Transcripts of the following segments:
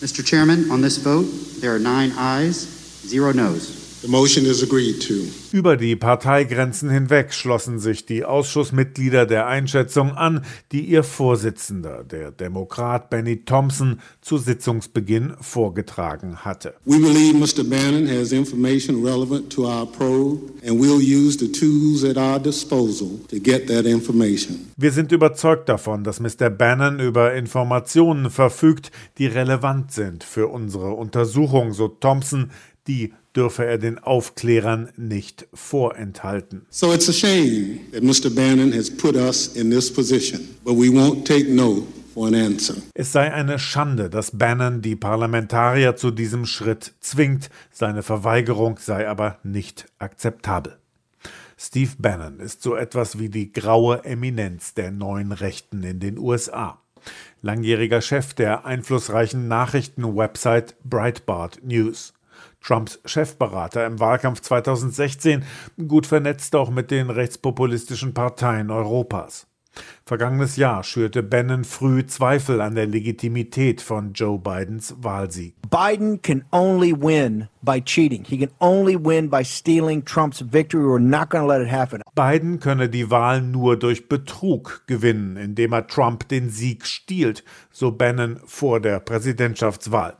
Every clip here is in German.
Mr. Chairman, on this vote, there are nine ayes, zero noes. Über die Parteigrenzen hinweg schlossen sich die Ausschussmitglieder der Einschätzung an, die ihr Vorsitzender, der Demokrat Benny Thompson, zu Sitzungsbeginn vorgetragen hatte. We believe Mr. Bannon has information relevant to our probe and we'll use the tools at our disposal to get that information. Wir sind überzeugt davon, dass Mr. Bannon über Informationen verfügt, die relevant sind für unsere Untersuchung, so Thompson, die dürfe er den Aufklärern nicht vorenthalten. So it's a shame that Mr. Bannon has put us in this position, but we won't take no for an answer. Es sei eine Schande, dass Bannon die Parlamentarier zu diesem Schritt zwingt, seine Verweigerung sei aber nicht akzeptabel. Steve Bannon ist so etwas wie die graue Eminenz der neuen Rechten in den USA. Langjähriger Chef der einflussreichen Nachrichtenwebsite Breitbart News. Trumps Chefberater im Wahlkampf 2016, gut vernetzt auch mit den rechtspopulistischen Parteien Europas. Vergangenes Jahr schürte Bannon früh Zweifel an der Legitimität von Joe Bidens Wahlsieg. Biden can only win by cheating. He can only win by stealing Trump's victory. We're not going to let it happen. Biden könne die Wahl nur durch Betrug gewinnen, indem er Trump den Sieg stiehlt, so Bannon vor der Präsidentschaftswahl.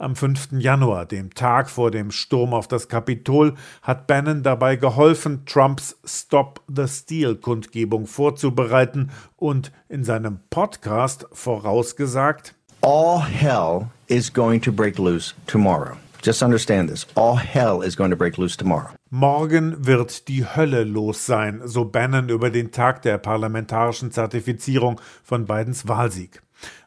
Am 5. Januar, dem Tag vor dem Sturm auf das Kapitol, hat Bannon dabei geholfen, Trumps Stop the Steal Kundgebung vorzubereiten und in seinem Podcast vorausgesagt, All hell is going to break loose tomorrow. Just understand this. All hell is going to break loose tomorrow. Morgen wird die Hölle los sein, so Bannon über den Tag der parlamentarischen Zertifizierung von Bidens Wahlsieg.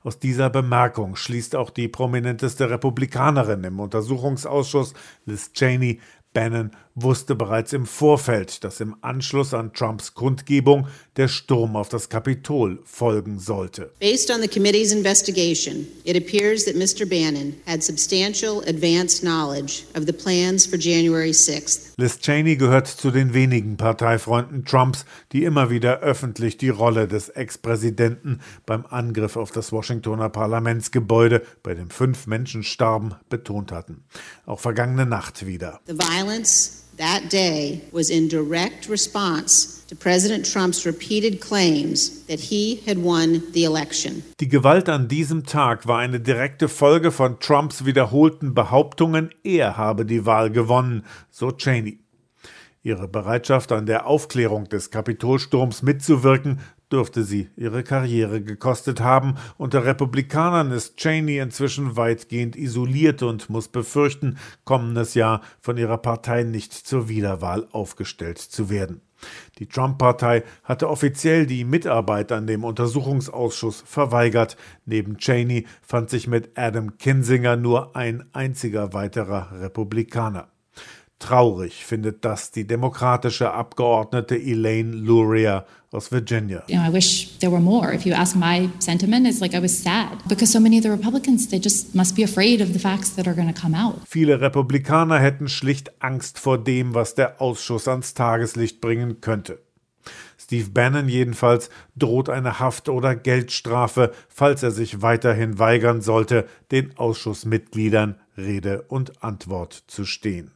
Aus dieser Bemerkung schließt auch die prominenteste Republikanerin im Untersuchungsausschuss, Liz Cheney, Bannon wusste bereits im Vorfeld, dass im Anschluss an Trumps Kundgebung der Sturm auf das Kapitol folgen sollte. Based on the committee's investigation, it appears that Mr. Bannon had substantial advanced knowledge of the plans for January 6th. Liz Cheney gehört zu den wenigen Parteifreunden Trumps, die immer wieder öffentlich die Rolle des Ex-Präsidenten beim Angriff auf das Washingtoner Parlamentsgebäude, bei dem fünf Menschen starben, betont hatten. Auch vergangene Nacht wieder. The violence that day was in direct response to President Trump's repeated claims that he had won the election. Die Gewalt an diesem Tag war eine direkte Folge von Trumps wiederholten Behauptungen, er habe die Wahl gewonnen, so Cheney. Ihre Bereitschaft an der Aufklärung des Kapitolsturms mitzuwirken dürfte sie ihre Karriere gekostet haben. Unter Republikanern ist Cheney inzwischen weitgehend isoliert und muss befürchten, kommendes Jahr von ihrer Partei nicht zur Wiederwahl aufgestellt zu werden. Die Trump-Partei hatte offiziell die Mitarbeit an dem Untersuchungsausschuss verweigert. Neben Cheney fand sich mit Adam Kinzinger nur ein einziger weiterer Republikaner. Traurig findet das die demokratische Abgeordnete Elaine Luria aus Virginia. You know, I wish there were more. If you ask my sentiment, it's like I was sad because so many of the Republicans they just must be afraid of the facts that are going to come out. Viele Republikaner hätten schlicht Angst vor dem, was der Ausschuss ans Tageslicht bringen könnte. Steve Bannon jedenfalls droht eine Haft- oder Geldstrafe, falls er sich weiterhin weigern sollte, den Ausschussmitgliedern Rede und Antwort zu stehen.